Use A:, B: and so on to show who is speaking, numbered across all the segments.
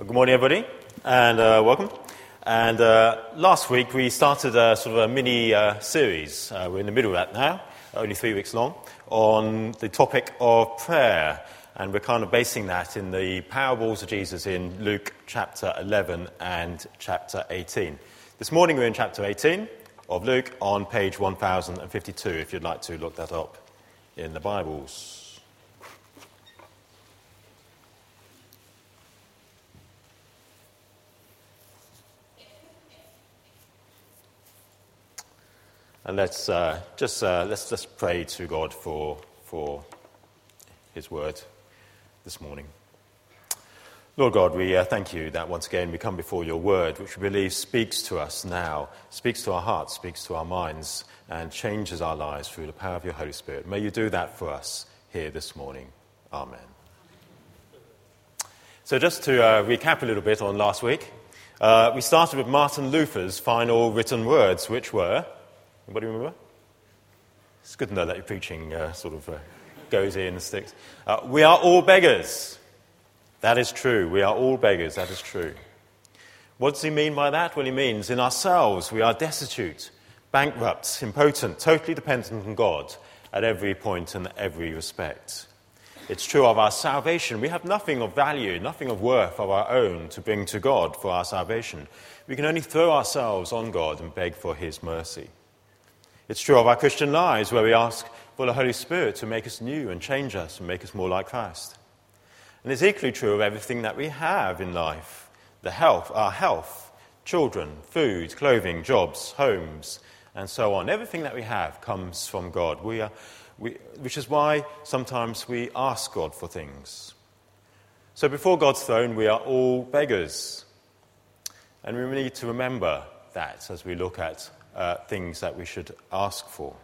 A: Well, good morning, everybody, and uh, welcome. And uh, last week we started a sort of a mini uh, series. Uh, we're in the middle of that now, only three weeks long, on the topic of prayer. And we're kind of basing that in the parables of Jesus in Luke chapter 11 and chapter 18. This morning we're in chapter 18 of Luke on page 1052, if you'd like to look that up in the Bibles. And let's uh, just uh, let's just pray to God for, for His word this morning. Lord God, we uh, thank you that once again we come before your word, which we believe speaks to us now, speaks to our hearts, speaks to our minds, and changes our lives through the power of your Holy Spirit. May you do that for us here this morning. Amen. So, just to uh, recap a little bit on last week, uh, we started with Martin Luther's final written words, which were Anybody remember? It's good to know that your preaching uh, sort of uh, goes in and sticks. Uh, we are all beggars. That is true. We are all beggars. That is true. What does he mean by that? Well, he means in ourselves we are destitute, bankrupt, impotent, totally dependent on God at every point and every respect. It's true of our salvation. We have nothing of value, nothing of worth of our own to bring to God for our salvation. We can only throw ourselves on God and beg for His mercy. It's true of our Christian lives where we ask for the Holy Spirit to make us new and change us and make us more like Christ. And it's equally true of everything that we have in life the health, our health, children, food, clothing, jobs, homes, and so on. Everything that we have comes from God, we are, we, which is why sometimes we ask God for things. So before God's throne, we are all beggars. And we need to remember that as we look at uh, things that we should ask for.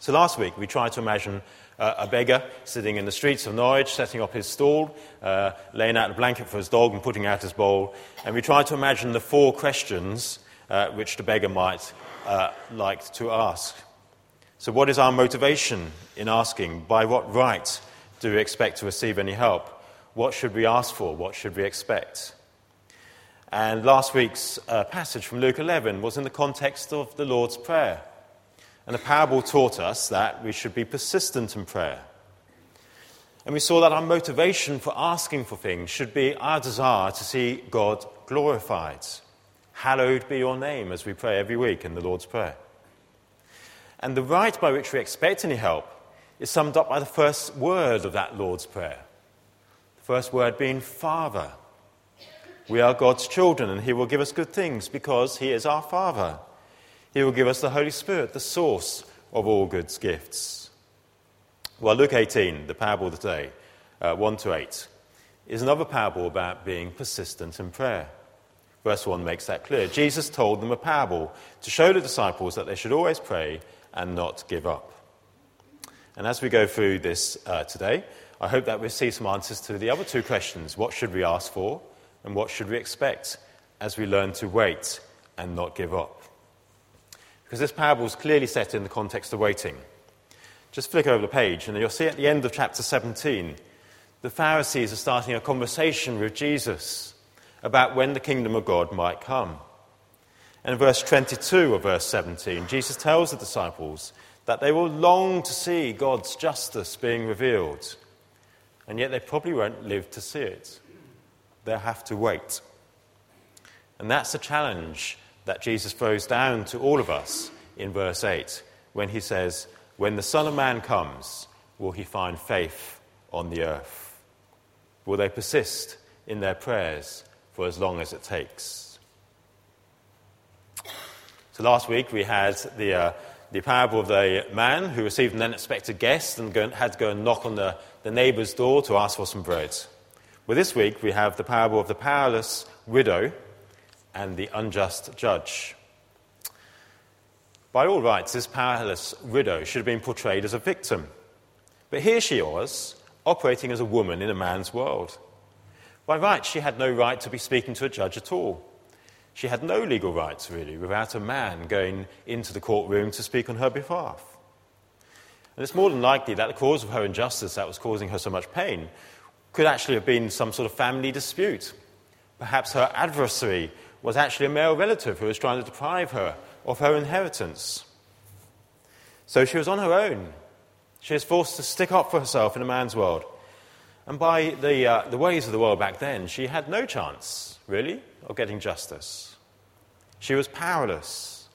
A: So last week we tried to imagine uh, a beggar sitting in the streets of Norwich, setting up his stall, uh, laying out a blanket for his dog and putting out his bowl. And we tried to imagine the four questions uh, which the beggar might uh, like to ask. So, what is our motivation in asking? By what right do we expect to receive any help? What should we ask for? What should we expect? And last week's uh, passage from Luke 11 was in the context of the Lord's Prayer. And the parable taught us that we should be persistent in prayer. And we saw that our motivation for asking for things should be our desire to see God glorified. Hallowed be your name, as we pray every week in the Lord's Prayer. And the right by which we expect any help is summed up by the first word of that Lord's Prayer. The first word being Father. We are God's children, and He will give us good things because He is our Father. He will give us the Holy Spirit, the source of all good gifts. Well, Luke 18, the parable of the day, uh, 1 to 8, is another parable about being persistent in prayer. Verse 1 makes that clear. Jesus told them a parable to show the disciples that they should always pray and not give up. And as we go through this uh, today, I hope that we'll see some answers to the other two questions what should we ask for? And what should we expect as we learn to wait and not give up? Because this parable is clearly set in the context of waiting. Just flick over the page, and you'll see at the end of chapter 17, the Pharisees are starting a conversation with Jesus about when the kingdom of God might come. And in verse 22 of verse 17, Jesus tells the disciples that they will long to see God's justice being revealed, and yet they probably won't live to see it they'll have to wait. And that's the challenge that Jesus throws down to all of us in verse 8 when he says, When the Son of Man comes, will he find faith on the earth? Will they persist in their prayers for as long as it takes? So last week we had the, uh, the parable of the man who received an unexpected guest and had to go and knock on the, the neighbour's door to ask for some bread. Well, this week we have the parable of the powerless widow and the unjust judge. By all rights, this powerless widow should have been portrayed as a victim. But here she was, operating as a woman in a man's world. By rights, she had no right to be speaking to a judge at all. She had no legal rights, really, without a man going into the courtroom to speak on her behalf. And it's more than likely that the cause of her injustice that was causing her so much pain could actually have been some sort of family dispute. Perhaps her adversary was actually a male relative who was trying to deprive her of her inheritance. So she was on her own. She was forced to stick up for herself in a man's world. And by the, uh, the ways of the world back then, she had no chance, really, of getting justice. She was powerless.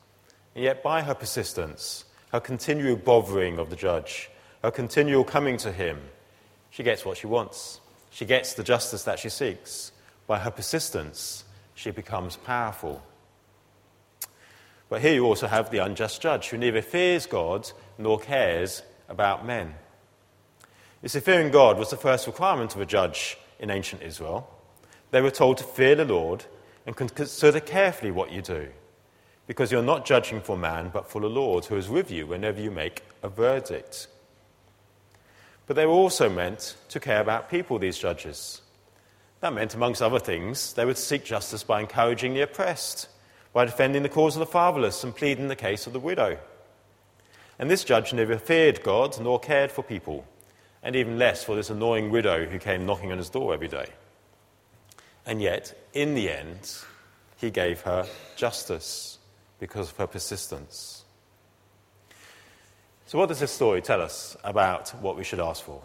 A: And yet, by her persistence, her continual bothering of the judge, her continual coming to him, she gets what she wants. She gets the justice that she seeks. By her persistence, she becomes powerful. But here you also have the unjust judge who neither fears God nor cares about men. You see, fearing God was the first requirement of a judge in ancient Israel. They were told to fear the Lord and consider carefully what you do, because you're not judging for man, but for the Lord who is with you whenever you make a verdict. But they were also meant to care about people, these judges. That meant, amongst other things, they would seek justice by encouraging the oppressed, by defending the cause of the fatherless, and pleading the case of the widow. And this judge neither feared God nor cared for people, and even less for this annoying widow who came knocking on his door every day. And yet, in the end, he gave her justice because of her persistence. So, what does this story tell us about what we should ask for?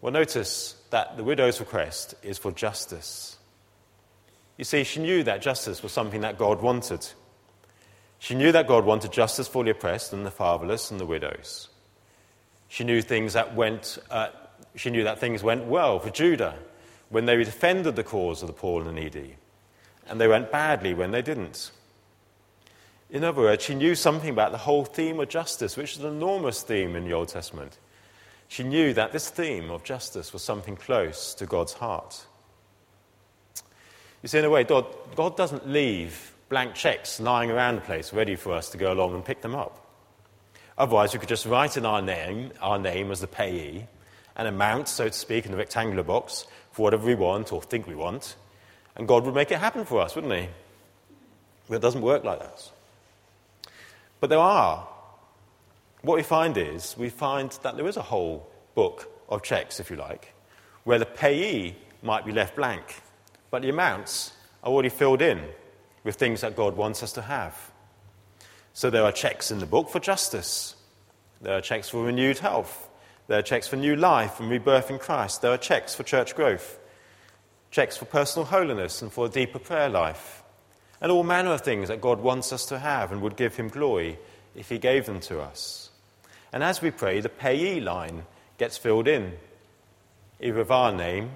A: Well, notice that the widow's request is for justice. You see, she knew that justice was something that God wanted. She knew that God wanted justice for the oppressed and the fatherless and the widows. She knew things that went, uh, she knew that things went well for Judah when they defended the cause of the poor and the needy, and they went badly when they didn't. In other words, she knew something about the whole theme of justice, which is an enormous theme in the Old Testament. She knew that this theme of justice was something close to God's heart. You see, in a way, God, God doesn't leave blank checks lying around the place ready for us to go along and pick them up. Otherwise, we could just write in our name, our name as the payee, an amount, so to speak, in the rectangular box for whatever we want or think we want, and God would make it happen for us, wouldn't He? But it doesn't work like that. But there are. What we find is, we find that there is a whole book of checks, if you like, where the payee might be left blank, but the amounts are already filled in with things that God wants us to have. So there are checks in the book for justice, there are checks for renewed health, there are checks for new life and rebirth in Christ, there are checks for church growth, checks for personal holiness and for a deeper prayer life, and all manner of things that God wants us to have and would give Him glory if He gave them to us. And as we pray, the payee line gets filled in, either with our name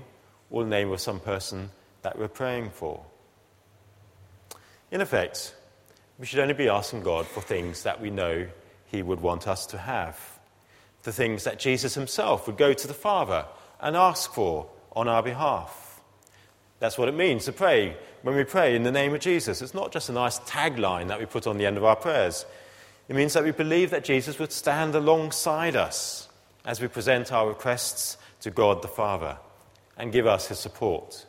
A: or the name of some person that we're praying for. In effect, we should only be asking God for things that we know He would want us to have. The things that Jesus Himself would go to the Father and ask for on our behalf. That's what it means to pray. When we pray in the name of Jesus, it's not just a nice tagline that we put on the end of our prayers. It means that we believe that Jesus would stand alongside us as we present our requests to God the Father and give us His support.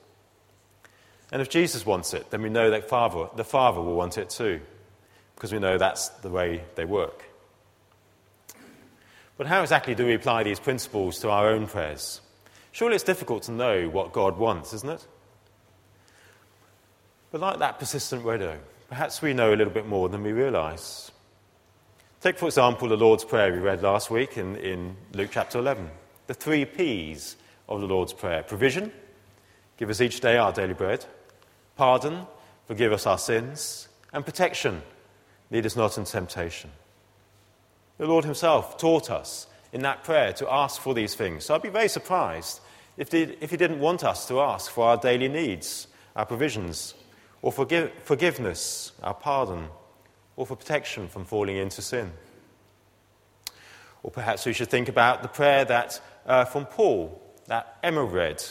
A: And if Jesus wants it, then we know that Father, the Father will want it too, because we know that's the way they work. But how exactly do we apply these principles to our own prayers? Surely it's difficult to know what God wants, isn't it? But like that persistent widow, perhaps we know a little bit more than we realize. Take, for example, the Lord's Prayer we read last week in, in Luke chapter 11. The three P's of the Lord's Prayer provision, give us each day our daily bread pardon, forgive us our sins, and protection, lead us not into temptation. The Lord Himself taught us in that prayer to ask for these things. So I'd be very surprised if He, if he didn't want us to ask for our daily needs, our provisions, or forgive, forgiveness, our pardon, or for protection from falling into sin. Or perhaps we should think about the prayer that uh, from Paul that Emma read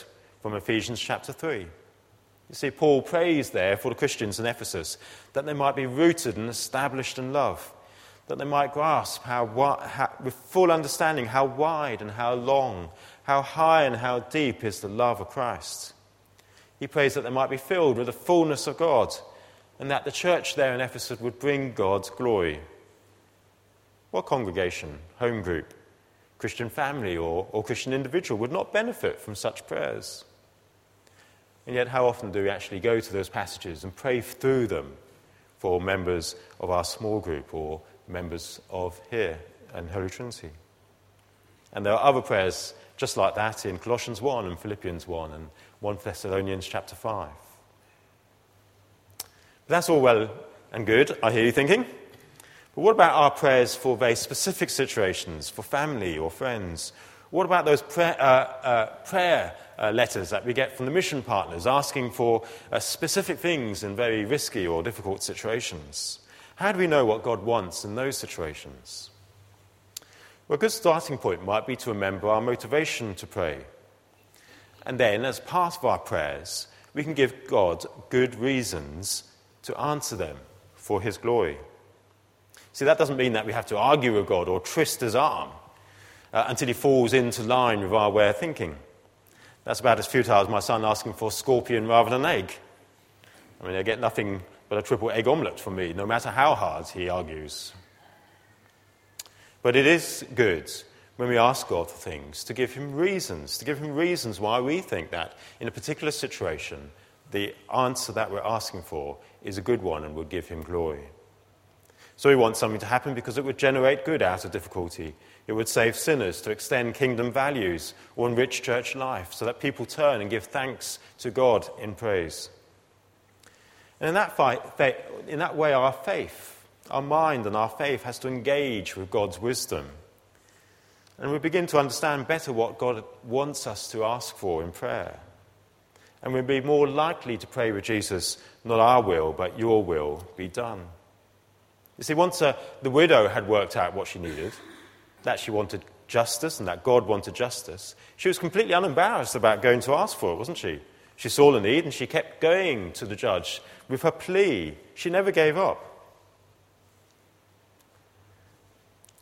A: from Ephesians chapter 3. You see, Paul prays there for the Christians in Ephesus that they might be rooted and established in love, that they might grasp how, how, with full understanding how wide and how long, how high and how deep is the love of Christ. He prays that they might be filled with the fullness of God and that the church there in Ephesus would bring God's glory. What congregation, home group, Christian family, or, or Christian individual would not benefit from such prayers? And yet, how often do we actually go to those passages and pray through them for members of our small group or members of here and Holy Trinity? And there are other prayers just like that in Colossians 1 and Philippians 1 and 1 Thessalonians chapter 5. But that's all well and good, I hear you thinking. But what about our prayers for very specific situations, for family or friends? What about those prayer, uh, uh, prayer uh, letters that we get from the mission partners asking for uh, specific things in very risky or difficult situations? How do we know what God wants in those situations? Well, a good starting point might be to remember our motivation to pray. And then, as part of our prayers, we can give God good reasons to answer them for His glory. See, that doesn't mean that we have to argue with God or twist his arm uh, until he falls into line with our way of thinking. That's about as futile as my son asking for a scorpion rather than an egg. I mean, I get nothing but a triple egg omelette from me, no matter how hard he argues. But it is good when we ask God for things to give him reasons, to give him reasons why we think that in a particular situation, the answer that we're asking for is a good one and will give him glory. So we want something to happen because it would generate good out of difficulty. It would save sinners, to extend kingdom values, or enrich church life, so that people turn and give thanks to God in praise. And in that, fight, in that way, our faith, our mind and our faith has to engage with God's wisdom. And we begin to understand better what God wants us to ask for in prayer. And we'll be more likely to pray with Jesus, not our will, but your will be done. You see, once uh, the widow had worked out what she needed, that she wanted justice and that God wanted justice, she was completely unembarrassed about going to ask for it, wasn't she? She saw the need and she kept going to the judge with her plea. She never gave up.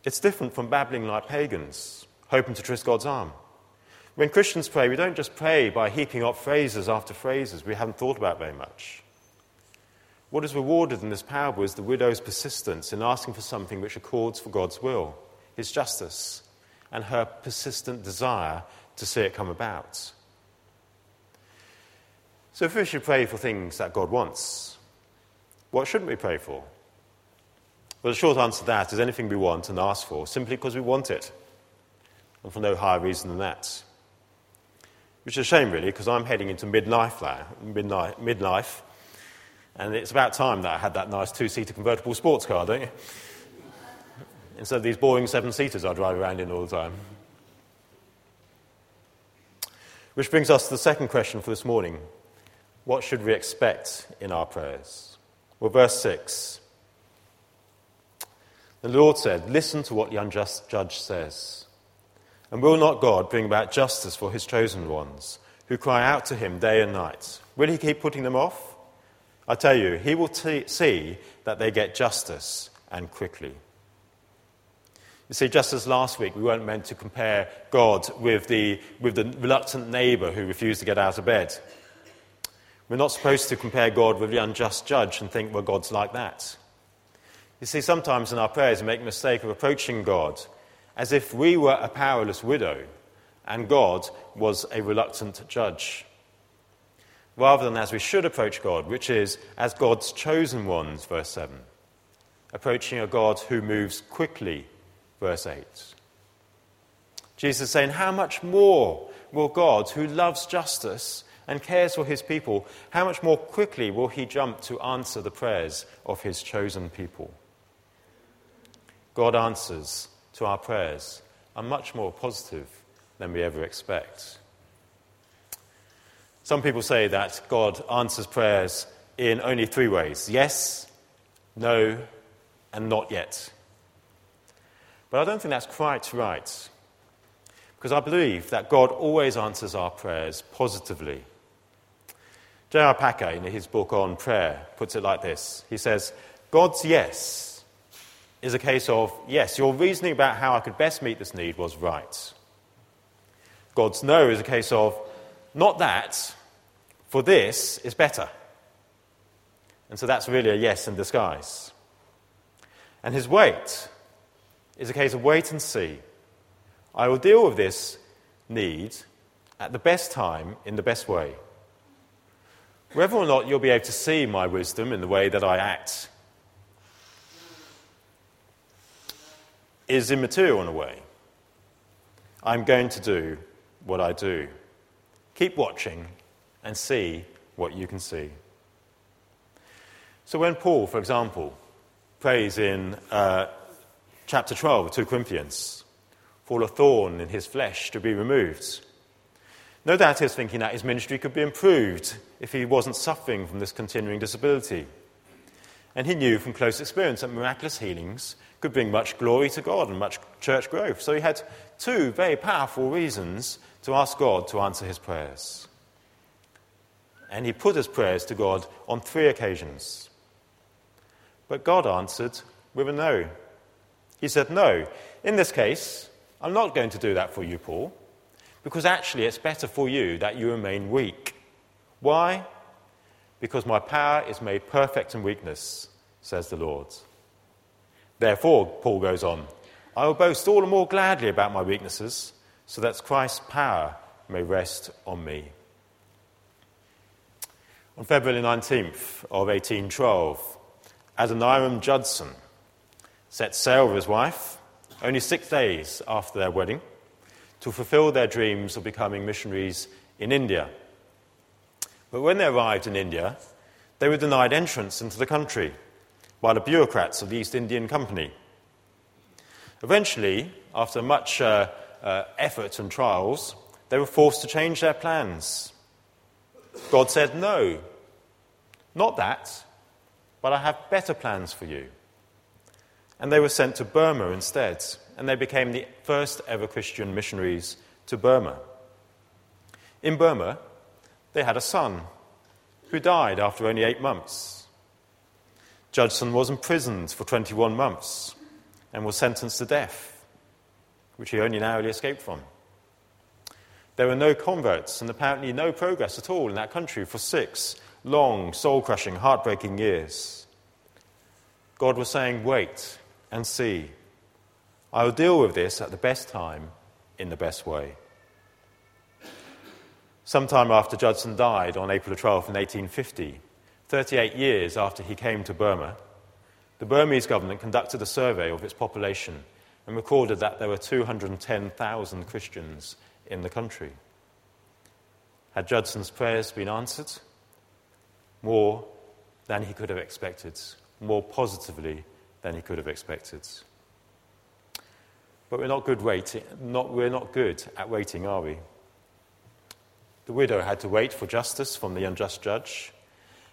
A: It's different from babbling like pagans, hoping to twist God's arm. When Christians pray, we don't just pray by heaping up phrases after phrases we haven't thought about very much. What is rewarded in this parable is the widow's persistence in asking for something which accords for God's will, his justice, and her persistent desire to see it come about. So, if we should pray for things that God wants, what shouldn't we pray for? Well, the short answer to that is anything we want and ask for simply because we want it, and for no higher reason than that. Which is a shame, really, because I'm heading into midlife, midlife, midlife and it's about time that I had that nice two seater convertible sports car, don't you? Instead of these boring seven seaters I drive around in all the time. Which brings us to the second question for this morning What should we expect in our prayers? Well, verse 6. The Lord said, Listen to what the unjust judge says. And will not God bring about justice for his chosen ones, who cry out to him day and night? Will he keep putting them off? I tell you, he will t- see that they get justice and quickly. You see, just as last week we weren't meant to compare God with the, with the reluctant neighbor who refused to get out of bed, we're not supposed to compare God with the unjust judge and think, well, God's like that. You see, sometimes in our prayers we make a mistake of approaching God as if we were a powerless widow and God was a reluctant judge rather than as we should approach God, which is as God's chosen ones, verse 7. Approaching a God who moves quickly, verse 8. Jesus is saying, How much more will God, who loves justice and cares for his people, how much more quickly will he jump to answer the prayers of his chosen people? God answers to our prayers are much more positive than we ever expect. Some people say that God answers prayers in only three ways yes, no, and not yet. But I don't think that's quite right. Because I believe that God always answers our prayers positively. J.I. Packer, in his book on prayer, puts it like this He says, God's yes is a case of, yes, your reasoning about how I could best meet this need was right. God's no is a case of, not that, for this is better. And so that's really a yes in disguise. And his wait is a case of wait and see. I will deal with this need at the best time in the best way. whether or not you'll be able to see my wisdom in the way that I act is immaterial in a way. I'm going to do what I do. Keep watching and see what you can see. So, when Paul, for example, prays in uh, chapter 12 of 2 Corinthians for a thorn in his flesh to be removed, no doubt he was thinking that his ministry could be improved if he wasn't suffering from this continuing disability. And he knew from close experience that miraculous healings could bring much glory to God and much church growth. So he had two very powerful reasons to ask God to answer his prayers. And he put his prayers to God on three occasions. But God answered with a no. He said, No, in this case, I'm not going to do that for you, Paul, because actually it's better for you that you remain weak. Why? Because my power is made perfect in weakness, says the Lord. Therefore, Paul goes on, I will boast all the more gladly about my weaknesses, so that Christ's power may rest on me. On February 19th of 1812, Adoniram Judson set sail with his wife, only six days after their wedding, to fulfill their dreams of becoming missionaries in India. But when they arrived in India, they were denied entrance into the country by the bureaucrats of the East Indian Company. Eventually, after much uh, uh, effort and trials, they were forced to change their plans. God said, No, not that, but I have better plans for you. And they were sent to Burma instead, and they became the first ever Christian missionaries to Burma. In Burma, they had a son who died after only eight months. Judson was imprisoned for 21 months and was sentenced to death, which he only narrowly escaped from. There were no converts and apparently no progress at all in that country for six long, soul crushing, heartbreaking years. God was saying, Wait and see. I will deal with this at the best time, in the best way. Sometime after Judson died on April 12, 1850, 38 years after he came to Burma, the Burmese government conducted a survey of its population and recorded that there were 210,000 Christians in the country. Had Judson's prayers been answered? More than he could have expected, more positively than he could have expected. But we're not good. Not, we're not good at waiting, are we? The widow had to wait for justice from the unjust judge.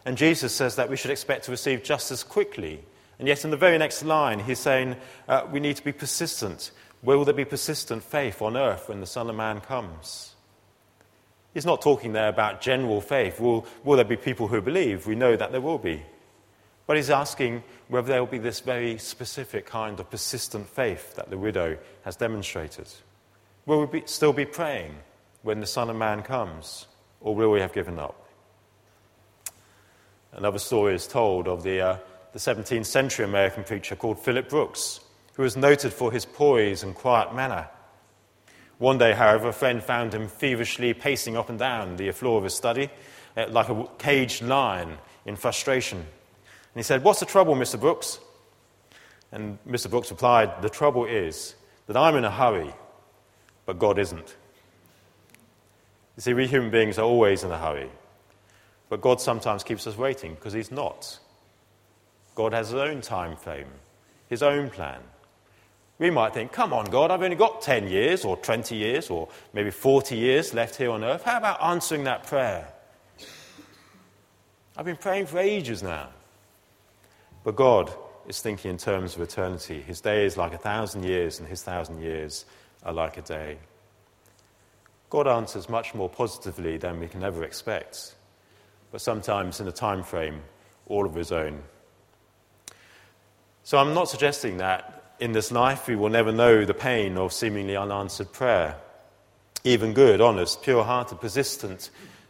A: And Jesus says that we should expect to receive justice quickly. And yet, in the very next line, he's saying uh, we need to be persistent. Will there be persistent faith on earth when the Son of Man comes? He's not talking there about general faith. Will, will there be people who believe? We know that there will be. But he's asking whether there will be this very specific kind of persistent faith that the widow has demonstrated. Will we be, still be praying when the Son of Man comes? Or will we have given up? Another story is told of the, uh, the 17th century American preacher called Philip Brooks, who was noted for his poise and quiet manner. One day, however, a friend found him feverishly pacing up and down the floor of his study uh, like a caged lion in frustration. And he said, What's the trouble, Mr. Brooks? And Mr. Brooks replied, The trouble is that I'm in a hurry, but God isn't. You see, we human beings are always in a hurry. But God sometimes keeps us waiting because He's not. God has His own time frame, His own plan. We might think, come on, God, I've only got 10 years or 20 years or maybe 40 years left here on earth. How about answering that prayer? I've been praying for ages now. But God is thinking in terms of eternity. His day is like a thousand years, and his thousand years are like a day. God answers much more positively than we can ever expect but sometimes in a time frame all of his own. So I'm not suggesting that in this life we will never know the pain of seemingly unanswered prayer. Even good, honest, pure hearted, persistent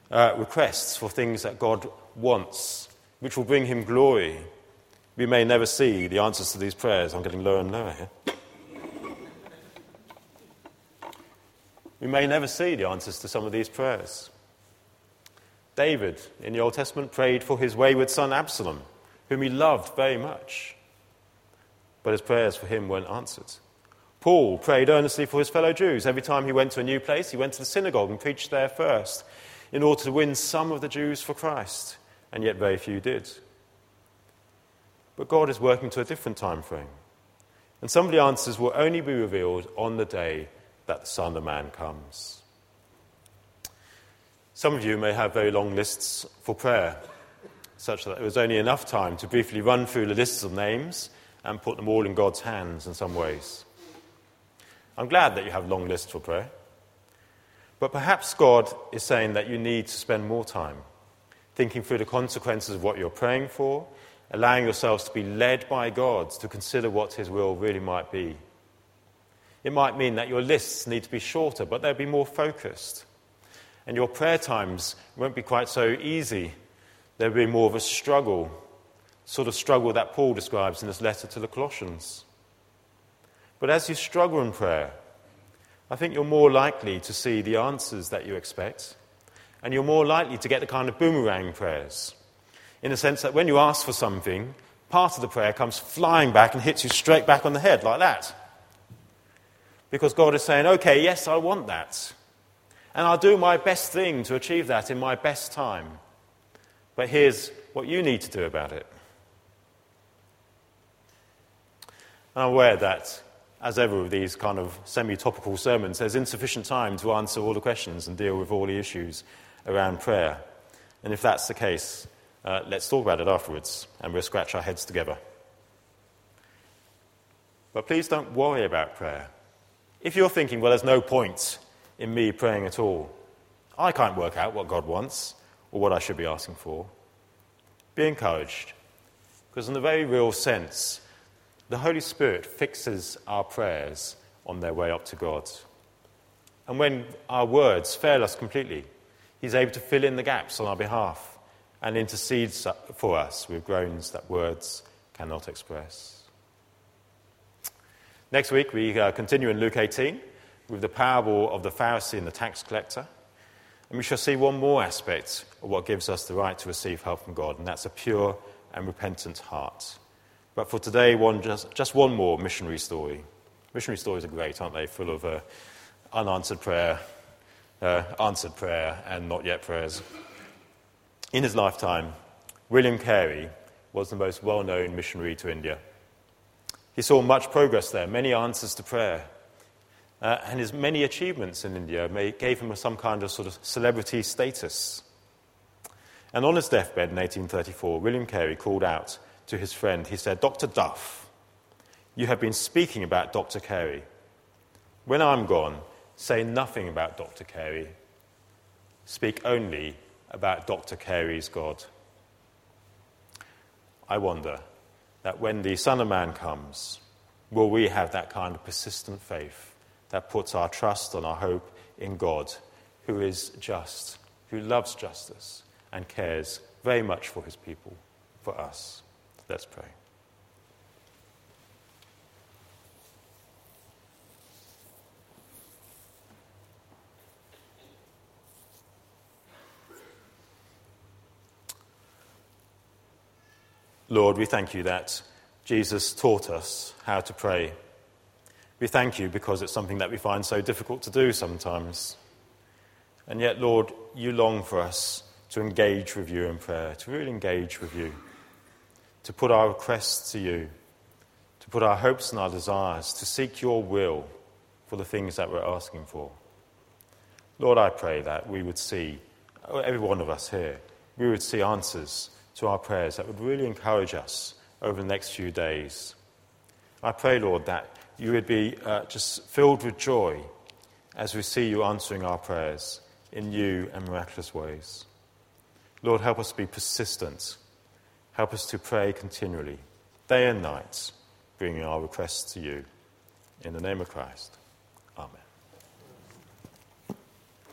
A: uh, requests for things that God wants, which will bring him glory. We may never see the answers to these prayers. I'm getting lower and lower here. We may never see the answers to some of these prayers. David in the Old Testament prayed for his wayward son Absalom, whom he loved very much. But his prayers for him weren't answered. Paul prayed earnestly for his fellow Jews. Every time he went to a new place, he went to the synagogue and preached there first in order to win some of the Jews for Christ, and yet very few did. But God is working to a different time frame. And some of the answers will only be revealed on the day that the Son of Man comes. Some of you may have very long lists for prayer, such that there was only enough time to briefly run through the lists of names and put them all in God's hands in some ways. I'm glad that you have long lists for prayer. But perhaps God is saying that you need to spend more time thinking through the consequences of what you're praying for, allowing yourselves to be led by God to consider what His will really might be. It might mean that your lists need to be shorter, but they'll be more focused. And your prayer times won't be quite so easy. There'll be more of a struggle, sort of struggle that Paul describes in his letter to the Colossians. But as you struggle in prayer, I think you're more likely to see the answers that you expect, and you're more likely to get the kind of boomerang prayers. In the sense that when you ask for something, part of the prayer comes flying back and hits you straight back on the head, like that. Because God is saying, okay, yes, I want that. And I'll do my best thing to achieve that in my best time. But here's what you need to do about it. And I'm aware that, as ever with these kind of semi topical sermons, there's insufficient time to answer all the questions and deal with all the issues around prayer. And if that's the case, uh, let's talk about it afterwards and we'll scratch our heads together. But please don't worry about prayer. If you're thinking, well, there's no point in me praying at all. I can't work out what God wants or what I should be asking for. Be encouraged, because in a very real sense, the Holy Spirit fixes our prayers on their way up to God. And when our words fail us completely, He's able to fill in the gaps on our behalf and intercedes for us with groans that words cannot express. Next week, we uh, continue in Luke 18 with the parable of the Pharisee and the tax collector. And we shall see one more aspect of what gives us the right to receive help from God, and that's a pure and repentant heart. But for today, one just, just one more missionary story. Missionary stories are great, aren't they? Full of uh, unanswered prayer, uh, answered prayer, and not yet prayers. In his lifetime, William Carey was the most well known missionary to India. He saw much progress there, many answers to prayer, uh, and his many achievements in India gave him some kind of sort of celebrity status. And on his deathbed in 1834, William Carey called out to his friend, he said, Dr. Duff, you have been speaking about Dr. Carey. When I'm gone, say nothing about Dr. Carey. Speak only about Dr. Carey's God. I wonder that when the Son of Man comes, will we have that kind of persistent faith? that puts our trust and our hope in God, who is just, who loves justice and cares very much for his people, for us. Let's pray. Lord, we thank you that Jesus taught us how to pray we thank you because it's something that we find so difficult to do sometimes. And yet, Lord, you long for us to engage with you in prayer, to really engage with you, to put our requests to you, to put our hopes and our desires, to seek your will for the things that we're asking for. Lord, I pray that we would see, every one of us here, we would see answers to our prayers that would really encourage us over the next few days. I pray, Lord, that you would be uh, just filled with joy as we see you answering our prayers in new and miraculous ways. Lord, help us to be persistent. Help us to pray continually, day and night, bringing our requests to you. In the name of Christ.